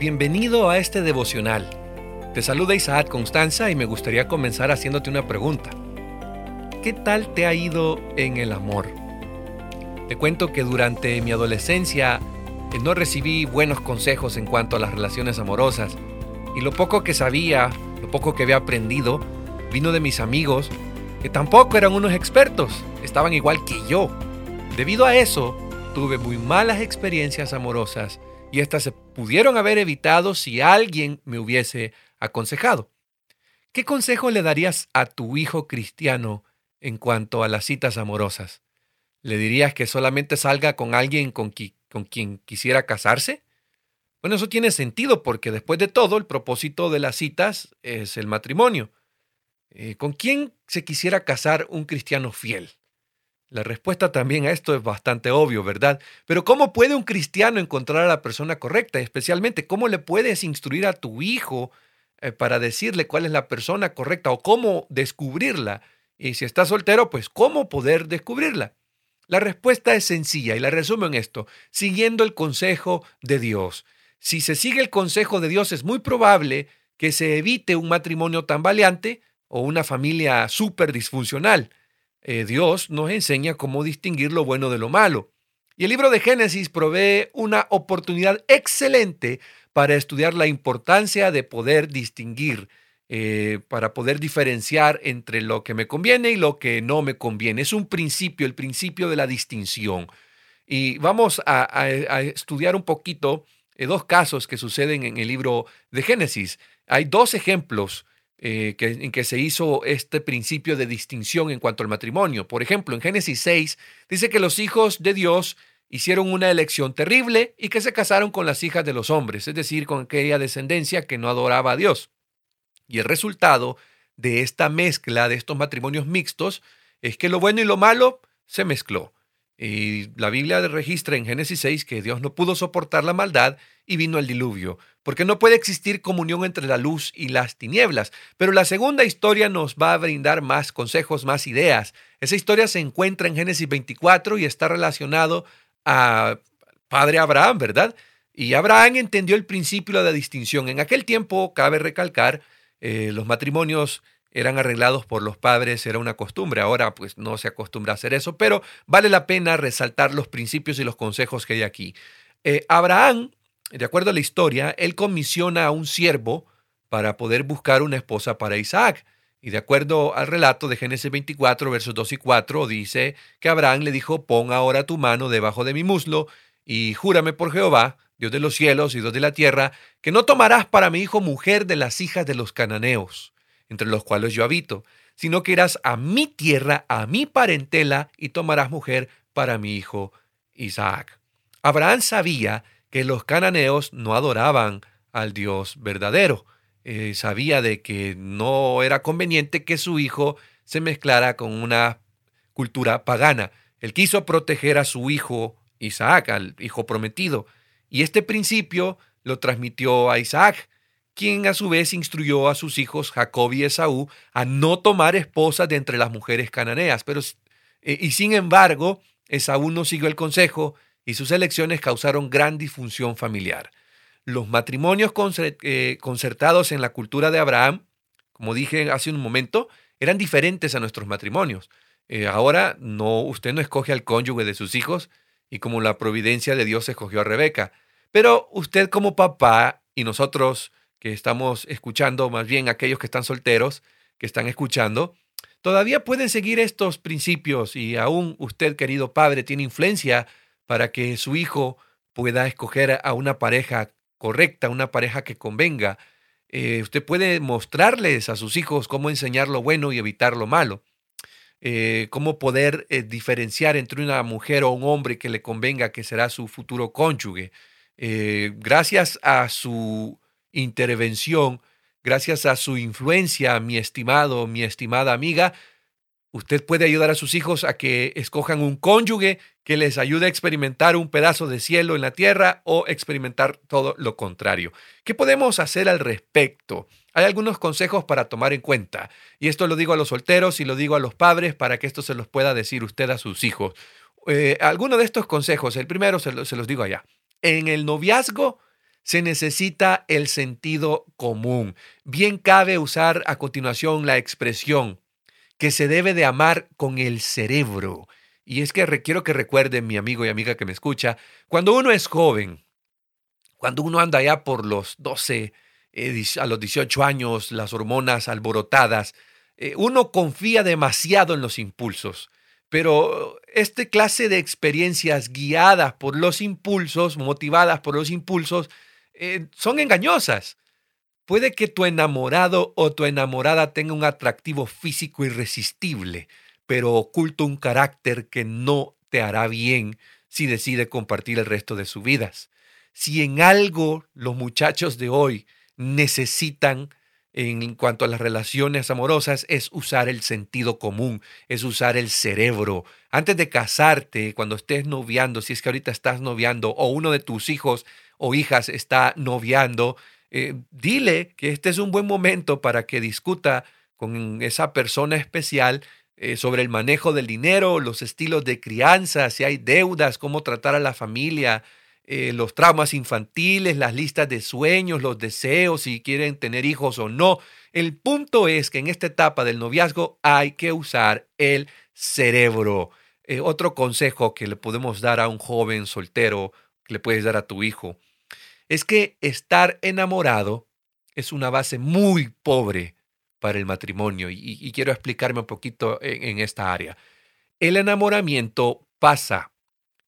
Bienvenido a este devocional. Te saluda Isaac Constanza y me gustaría comenzar haciéndote una pregunta. ¿Qué tal te ha ido en el amor? Te cuento que durante mi adolescencia eh, no recibí buenos consejos en cuanto a las relaciones amorosas y lo poco que sabía, lo poco que había aprendido, vino de mis amigos que tampoco eran unos expertos, estaban igual que yo. Debido a eso, tuve muy malas experiencias amorosas y estas se pudieron haber evitado si alguien me hubiese aconsejado. ¿Qué consejo le darías a tu hijo cristiano en cuanto a las citas amorosas? ¿Le dirías que solamente salga con alguien con, quien quisiera casarse? Bueno, eso tiene sentido porque después de todo el propósito de las citas es el matrimonio. Eh, ¿Con quién se quisiera casar un cristiano fiel? La respuesta también a esto es bastante obvio, ¿verdad? Pero ¿cómo puede un cristiano encontrar a la persona correcta? Especialmente, ¿cómo le puedes instruir a tu hijo eh, para decirle cuál es la persona correcta o cómo descubrirla? Y si está soltero, pues ¿cómo poder descubrirla? La respuesta es sencilla y la resumo en esto, siguiendo el consejo de Dios. Si se sigue el consejo de Dios, es muy probable que se evite un matrimonio tan valiente o una familia súper disfuncional. Eh, Dios nos enseña cómo distinguir lo bueno de lo malo. Y el libro de Génesis provee una oportunidad excelente para estudiar la importancia de poder distinguir, eh, para poder diferenciar entre lo que me conviene y lo que no me conviene. Es un principio, el principio de la distinción. Y vamos a, estudiar un poquito eh, dos casos que suceden en el libro de Génesis. Hay dos ejemplos eh, en que se hizo este principio de distinción en cuanto al matrimonio. Por ejemplo, en Génesis 6 dice que los hijos de Dios hicieron una elección terrible y que se casaron con las hijas de los hombres, es decir, con aquella descendencia que no adoraba a Dios. Y el resultado de esta mezcla, de estos matrimonios mixtos, es que lo bueno y lo malo se mezcló. Y la Biblia registra en Génesis 6 que Dios no pudo soportar la maldad y vino el diluvio, porque no puede existir comunión entre la luz y las tinieblas. Pero la segunda historia nos va a brindar más consejos, más ideas. Esa historia se encuentra en Génesis 24 y está relacionado a padre Abraham, ¿verdad? Y Abraham entendió el principio de la distinción. En aquel tiempo, cabe recalcar, eh, los matrimonios eran arreglados por los padres, era una costumbre. Ahora pues no se acostumbra a hacer eso, pero vale la pena resaltar los principios y los consejos que hay aquí. Eh, Abraham, de acuerdo a la historia, él comisiona a un siervo para poder buscar una esposa para Isaac. Y de acuerdo al relato de Génesis 24, versos 2 y 4, dice que Abraham le dijo, pon ahora tu mano debajo de mi muslo y júrame por Jehová, Dios de los cielos y Dios de la tierra, que no tomarás para mi hijo mujer de las hijas de los cananeos entre los cuales yo habito, sino que irás a mi tierra, a mi parentela, y tomarás mujer para mi hijo Isaac. Abraham sabía que los cananeos no adoraban al Dios verdadero. Eh, sabía de que no era conveniente que su hijo se mezclara con una cultura pagana. Él quiso proteger a su hijo Isaac, al hijo prometido, y este principio lo transmitió a Isaac, quien a su vez instruyó a sus hijos Jacob y Esaú a no tomar esposas de entre las mujeres cananeas. Pero, eh, y sin embargo, Esaú no siguió el consejo y sus elecciones causaron gran disfunción familiar. Los matrimonios eh, concertados en la cultura de Abraham, como dije hace un momento, eran diferentes a nuestros matrimonios. Eh, ahora no, usted no escoge al cónyuge de sus hijos y como la providencia de Dios escogió a Rebeca. Pero usted como papá y nosotros que estamos escuchando, más bien aquellos que están solteros, que están escuchando, todavía pueden seguir estos principios y aún usted, querido padre, tiene influencia para que su hijo pueda escoger a una pareja correcta, una pareja que convenga. Eh, usted puede mostrarles a sus hijos cómo enseñar lo bueno y evitar lo malo. Eh, cómo poder eh, diferenciar entre una mujer o un hombre que le convenga que será su futuro cónyuge. gracias a su intervención, gracias a su influencia, mi estimado, mi estimada amiga, usted puede ayudar a sus hijos a que escojan un cónyuge que les ayude a experimentar un pedazo de cielo en la tierra o experimentar todo lo contrario. ¿Qué podemos hacer al respecto? Hay algunos consejos para tomar en cuenta, y esto lo digo a los solteros y lo digo a los padres para que esto se los pueda decir usted a sus hijos. Eh, algunos de estos consejos, el primero se, se los digo allá. En el noviazgo, se necesita el sentido común. Bien cabe usar a continuación la expresión que se debe de amar con el cerebro. Y es que quiero que recuerden, mi amigo y amiga que me escucha, cuando uno es joven, cuando uno anda ya por los 12, eh, a los 18 años, las hormonas alborotadas, eh, uno confía demasiado en los impulsos. Pero este clase de experiencias guiadas por los impulsos, motivadas por los impulsos, eh, son engañosas. Puede que tu enamorado o tu enamorada tenga un atractivo físico irresistible, pero oculto un carácter que no te hará bien si decide compartir el resto de sus vidas. Si en algo los muchachos de hoy necesitan en cuanto a las relaciones amorosas es usar el sentido común, es usar el cerebro. Antes de casarte, cuando estés noviando, si es que ahorita estás noviando o uno de tus hijos o hijas está noviando, eh, dile que este es un buen momento para que discuta con esa persona especial eh, sobre el manejo del dinero, los estilos de crianza, si hay deudas, cómo tratar a la familia, eh, los traumas infantiles, las listas de sueños, los deseos, si quieren tener hijos o no. El punto es que en esta etapa del noviazgo hay que usar el cerebro. Eh, otro consejo que le podemos dar a un joven soltero, que le puedes dar a tu hijo, es que estar enamorado es una base muy pobre para el matrimonio y, quiero explicarme un poquito en esta área. El enamoramiento pasa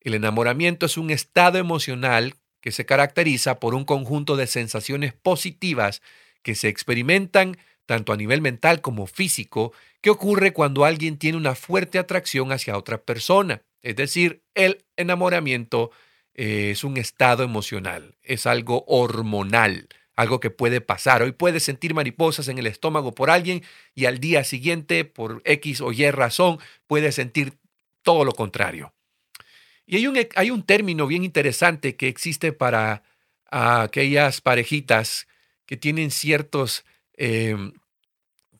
el enamoramiento es un estado emocional que se caracteriza por un conjunto de sensaciones positivas que se experimentan tanto a nivel mental como físico, que ocurre cuando alguien tiene una fuerte atracción hacia otra persona. Es decir, el enamoramiento eh, es un estado emocional, es algo hormonal, algo que puede pasar. Hoy puedes sentir mariposas en el estómago por alguien y al día siguiente, por X o Y razón, puedes sentir todo lo contrario. Y hay un, hay un término bien interesante que existe para aquellas parejitas que tienen ciertos,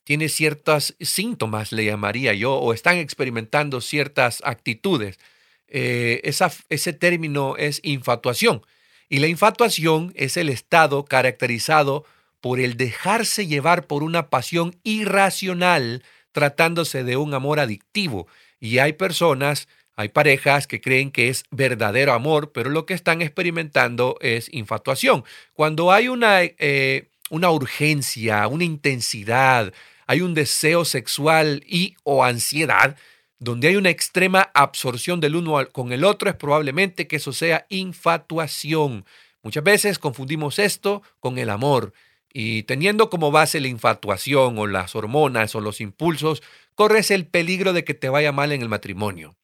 tiene ciertos síntomas, le llamaría yo, o están experimentando ciertas actitudes. Eh, esa, ese término es infatuación. Y la infatuación es el estado caracterizado por el dejarse llevar por una pasión irracional tratándose de un amor adictivo. Y hay personas hay parejas que creen que es verdadero amor, pero lo que están experimentando es infatuación. Cuando hay una, eh, una urgencia, una intensidad, hay un deseo sexual y o ansiedad, donde hay una extrema absorción del uno con el otro, es probablemente que eso sea infatuación. Muchas veces confundimos esto con el amor y teniendo como base la infatuación o las hormonas o los impulsos, corres el peligro de que te vaya mal en el matrimonio.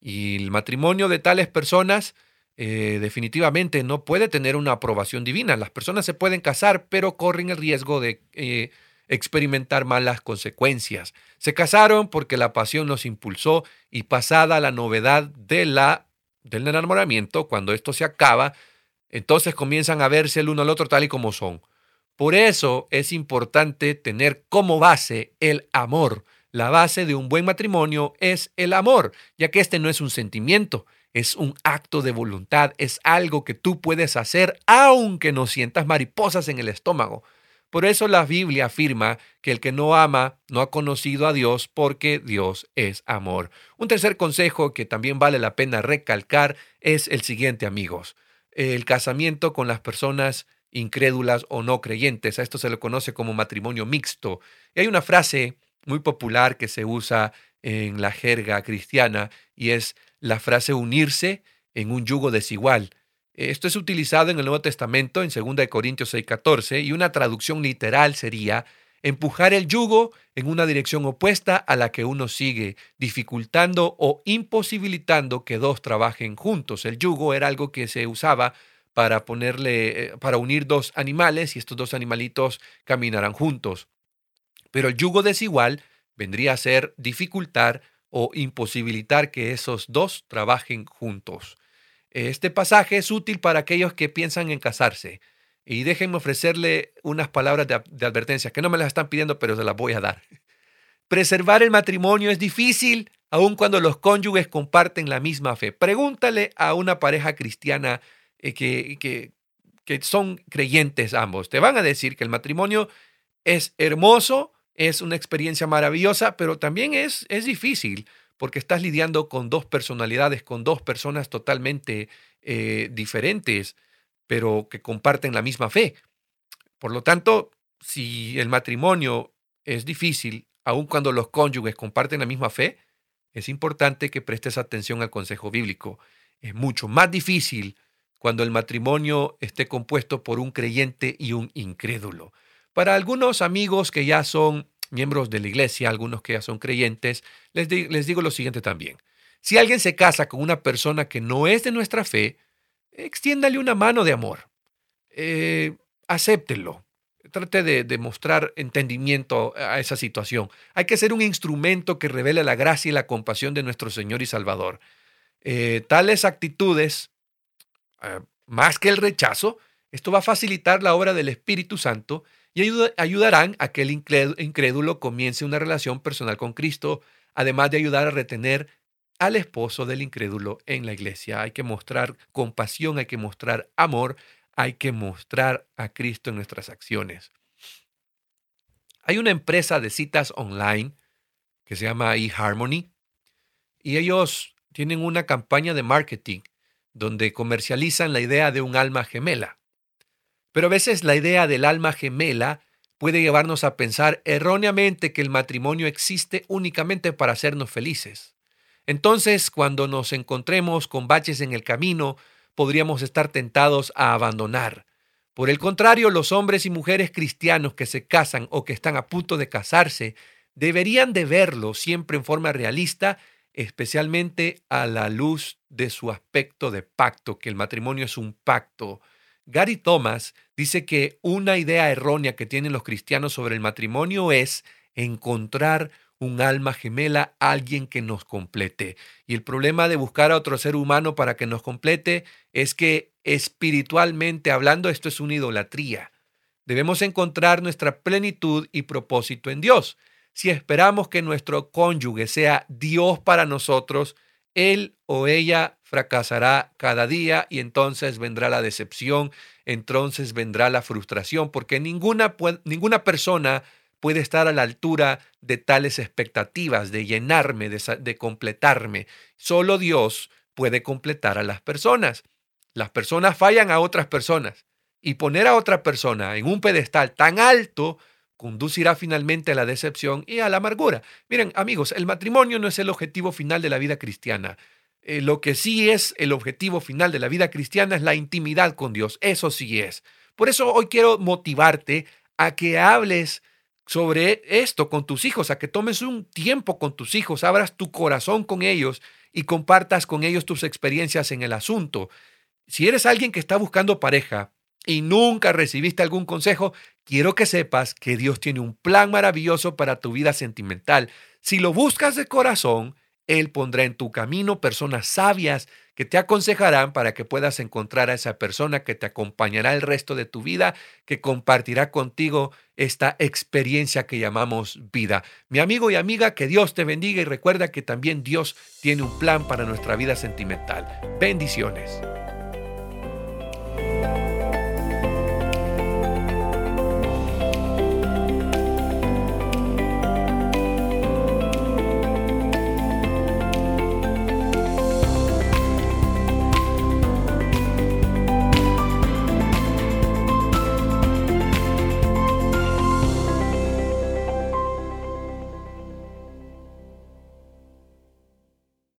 Y el matrimonio de tales personas eh, definitivamente no puede tener una aprobación divina. Las personas se pueden casar, pero corren el riesgo de eh, experimentar malas consecuencias. Se casaron porque la pasión los impulsó y pasada la novedad del enamoramiento, cuando esto se acaba, entonces comienzan a verse el uno al otro tal y como son. Por eso es importante tener como base el amor, la base de un buen matrimonio es el amor, ya que este no es un sentimiento, es un acto de voluntad, es algo que tú puedes hacer aunque no sientas mariposas en el estómago. Por eso la Biblia afirma que el que no ama no ha conocido a Dios porque Dios es amor. Un tercer consejo que también vale la pena recalcar es el siguiente, amigos. El casamiento con las personas incrédulas o no creyentes. A esto se le conoce como matrimonio mixto. Y hay una frase muy popular que se usa en la jerga cristiana y es la frase unirse en un yugo desigual. Esto es utilizado en el Nuevo Testamento en 2 Corintios 6:14 y una traducción literal sería empujar el yugo en una dirección opuesta a la que uno sigue, dificultando o imposibilitando que dos trabajen juntos. El yugo era algo que se usaba para ponerle eh, para unir dos animales y estos dos animalitos caminaran juntos. Pero el yugo desigual vendría a ser dificultar o imposibilitar que esos dos trabajen juntos. Este pasaje es útil para aquellos que piensan en casarse. Y déjenme ofrecerle unas palabras de, advertencia, que no me las están pidiendo, pero se las voy a dar. Preservar el matrimonio es difícil, aun cuando los cónyuges comparten la misma fe. Pregúntale a una pareja cristiana eh, que, que son creyentes ambos, te van a decir que el matrimonio es hermoso, es una experiencia maravillosa, pero también es, es difícil porque estás lidiando con dos personalidades, con dos personas totalmente eh, diferentes, pero que comparten la misma fe. Por lo tanto, si el matrimonio es difícil, aun cuando los cónyuges comparten la misma fe, es importante que prestes atención al consejo bíblico. Es mucho más difícil cuando el matrimonio esté compuesto por un creyente y un incrédulo. Para algunos amigos que ya son miembros de la iglesia, algunos que ya son creyentes, les, les digo lo siguiente también. Si alguien se casa con una persona que no es de nuestra fe, extiéndale una mano de amor. Eh. Trate de, de, mostrar entendimiento a esa situación. Hay que ser un instrumento que revele la gracia y la compasión de nuestro Señor y Salvador. Eh, tales actitudes, eh, más que el rechazo, esto va a facilitar la obra del Espíritu Santo y ayudarán a que el incrédulo comience una relación personal con Cristo, además de ayudar a retener al esposo del incrédulo en la iglesia. Hay que mostrar compasión, hay que mostrar amor, hay que mostrar a Cristo en nuestras acciones. Hay una empresa de citas online que se llama eHarmony y ellos tienen una campaña de marketing donde comercializan la idea de un alma gemela. Pero a veces la idea del alma gemela puede llevarnos a pensar erróneamente que el matrimonio existe únicamente para hacernos felices. Entonces, cuando nos encontremos con baches en el camino, podríamos estar tentados a abandonar. Por el contrario, los hombres y mujeres cristianos que se casan o que están a punto de casarse deberían de verlo siempre en forma realista, especialmente a la luz de su aspecto de pacto, que el matrimonio es un pacto. Gary Thomas dice que una idea errónea que tienen los cristianos sobre el matrimonio es encontrar un alma gemela, alguien que nos complete. Y el problema de buscar a otro ser humano para que nos complete es que espiritualmente hablando esto es una idolatría. Debemos encontrar nuestra plenitud y propósito en Dios. Si esperamos que nuestro cónyuge sea Dios para nosotros, él o ella fracasará cada día y entonces vendrá la decepción, entonces vendrá la frustración, porque ninguna, ninguna persona puede estar a la altura de tales expectativas, de llenarme, de, de completarme. Solo Dios puede completar a las personas. Las personas fallan a otras personas y poner a otra persona en un pedestal tan alto conducirá finalmente a la decepción y a la amargura. Miren, amigos, el matrimonio no es el objetivo final de la vida cristiana. Eh, lo que sí es el objetivo final de la vida cristiana es la intimidad con Dios. Eso sí es. Por eso hoy quiero motivarte a que hables sobre esto con tus hijos, a que tomes un tiempo con tus hijos, abras tu corazón con ellos y compartas con ellos tus experiencias en el asunto. Si eres alguien que está buscando pareja y nunca recibiste algún consejo, quiero que sepas que Dios tiene un plan maravilloso para tu vida sentimental. Si lo buscas de corazón, Él pondrá en tu camino personas sabias que te aconsejarán para que puedas encontrar a esa persona que te acompañará el resto de tu vida, que compartirá contigo esta experiencia que llamamos vida. Mi amigo y amiga, que Dios te bendiga y recuerda que también Dios tiene un plan para nuestra vida sentimental. Bendiciones.